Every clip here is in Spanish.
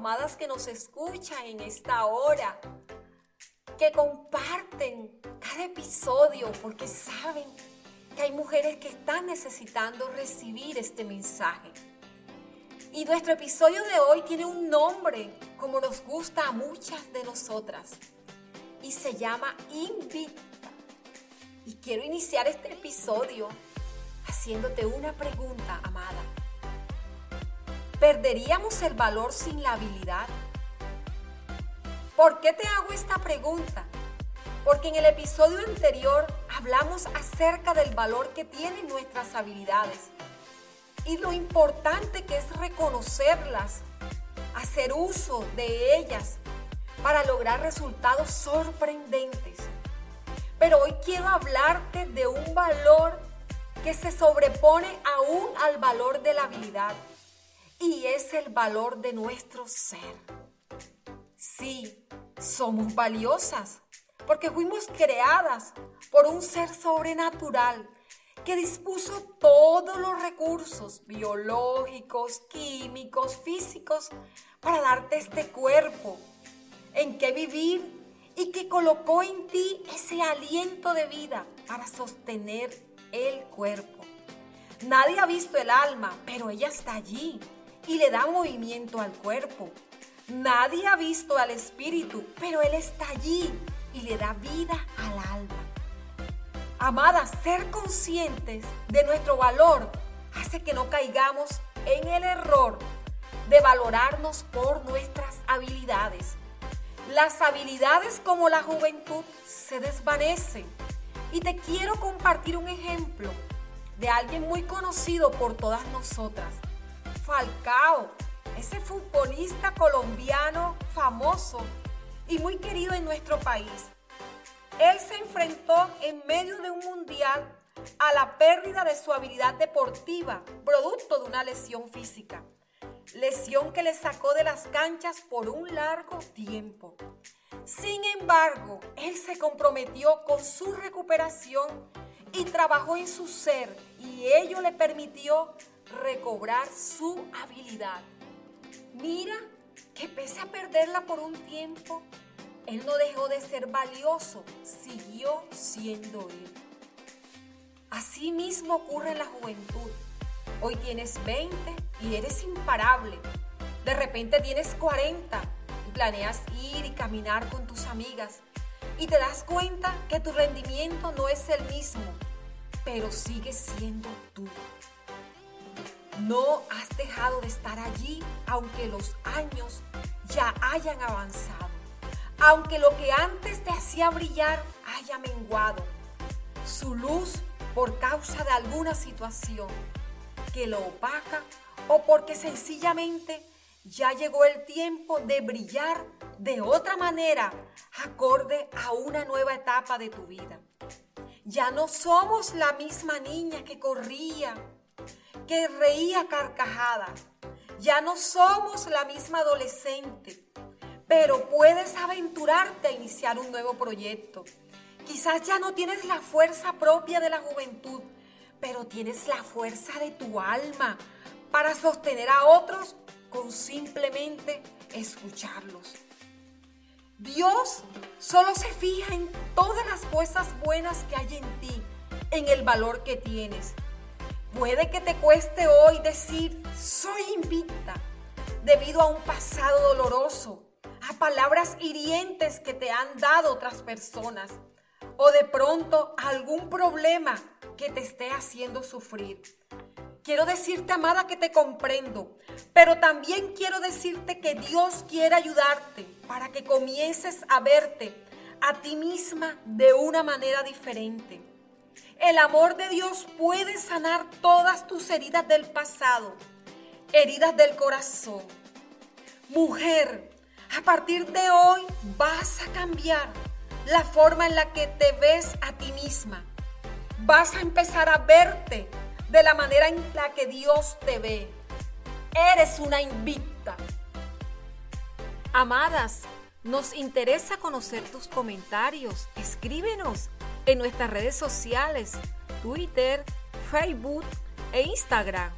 amadas que nos escuchan en esta hora, que comparten cada episodio porque saben que hay mujeres que están necesitando recibir este mensaje. Y nuestro episodio de hoy tiene un nombre como nos gusta a muchas de nosotras y se llama Invita. Y quiero iniciar este episodio haciéndote una pregunta, amada. ¿Perderíamos el valor sin la habilidad? ¿Por qué te hago esta pregunta? Porque en el episodio anterior hablamos acerca del valor que tienen nuestras habilidades y lo importante que es reconocerlas, hacer uso de ellas para lograr resultados sorprendentes. Pero hoy quiero hablarte de un valor que se sobrepone aún al valor de la habilidad y es el valor de nuestro ser. Sí, somos valiosas porque fuimos creadas por un ser sobrenatural que dispuso todos los recursos biológicos, químicos, físicos para darte este cuerpo en que vivir y que colocó en ti ese aliento de vida para sostener el cuerpo. Nadie ha visto el alma, pero ella está allí y le da movimiento al cuerpo. Nadie ha visto al espíritu, pero él está allí y le da vida al alma. Amadas, ser conscientes de nuestro valor hace que no caigamos en el error de valorarnos por nuestras habilidades. Las habilidades como la juventud se desvanecen. Y te quiero compartir un ejemplo de alguien muy conocido por todas nosotras. Falcao, ese futbolista colombiano famoso y muy querido en nuestro país. Él se enfrentó en medio de un mundial a la pérdida de su habilidad deportiva, producto de una lesión física. Lesión que le sacó de las canchas por un largo tiempo. Sin embargo, él se comprometió con su recuperación y trabajó en su ser y ello le permitió recobrar su habilidad. Mira que pese a perderla por un tiempo, él no dejó de ser valioso, siguió siendo él. Así mismo ocurre en la juventud. Hoy tienes 20 y eres imparable. De repente tienes 40 y planeas ir y caminar con tus amigas y te das cuenta que tu rendimiento no es el mismo, pero sigues siendo tú. No has dejado de estar allí aunque los años ya hayan avanzado aunque lo que antes te hacía brillar haya menguado su luz por causa de alguna situación que lo opaca o porque sencillamente ya llegó el tiempo de brillar de otra manera acorde a una nueva etapa de tu vida. Ya no somos la misma niña que corría, que reía carcajada. Ya no somos la misma adolescente pero puedes aventurarte a iniciar un nuevo proyecto. Quizás ya no tienes la fuerza propia de la juventud, pero tienes la fuerza de tu alma para sostener a otros con simplemente escucharlos. Dios solo se fija en todas las cosas buenas que hay en ti, en el valor que tienes. Puede que te cueste hoy decir, soy invicta, debido a un pasado doloroso, a palabras hirientes que te han dado otras personas o de pronto algún problema que te esté haciendo sufrir. Quiero decirte, amada, que te comprendo, pero también quiero decirte que Dios quiere ayudarte para que comiences a verte a ti misma de una manera diferente. El amor de Dios puede sanar todas tus heridas del pasado, heridas del corazón. Mujer, a partir de hoy vas a cambiar la forma en la que te ves a ti misma. Vas a empezar a verte de la manera en la que Dios te ve. Eres una invicta. Amadas, nos interesa conocer tus comentarios. Escríbenos en nuestras redes sociales, Twitter, Facebook e Instagram.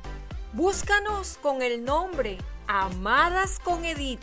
Búscanos con el nombre Amadas con Edith